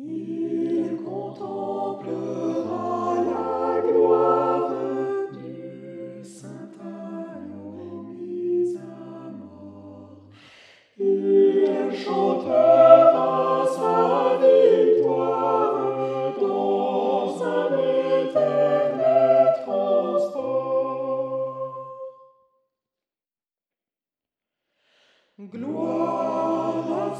Il contemplera la gloire du Saint Agneau mis à. Il chantera sa victoire dans un éternel transport. Gloire à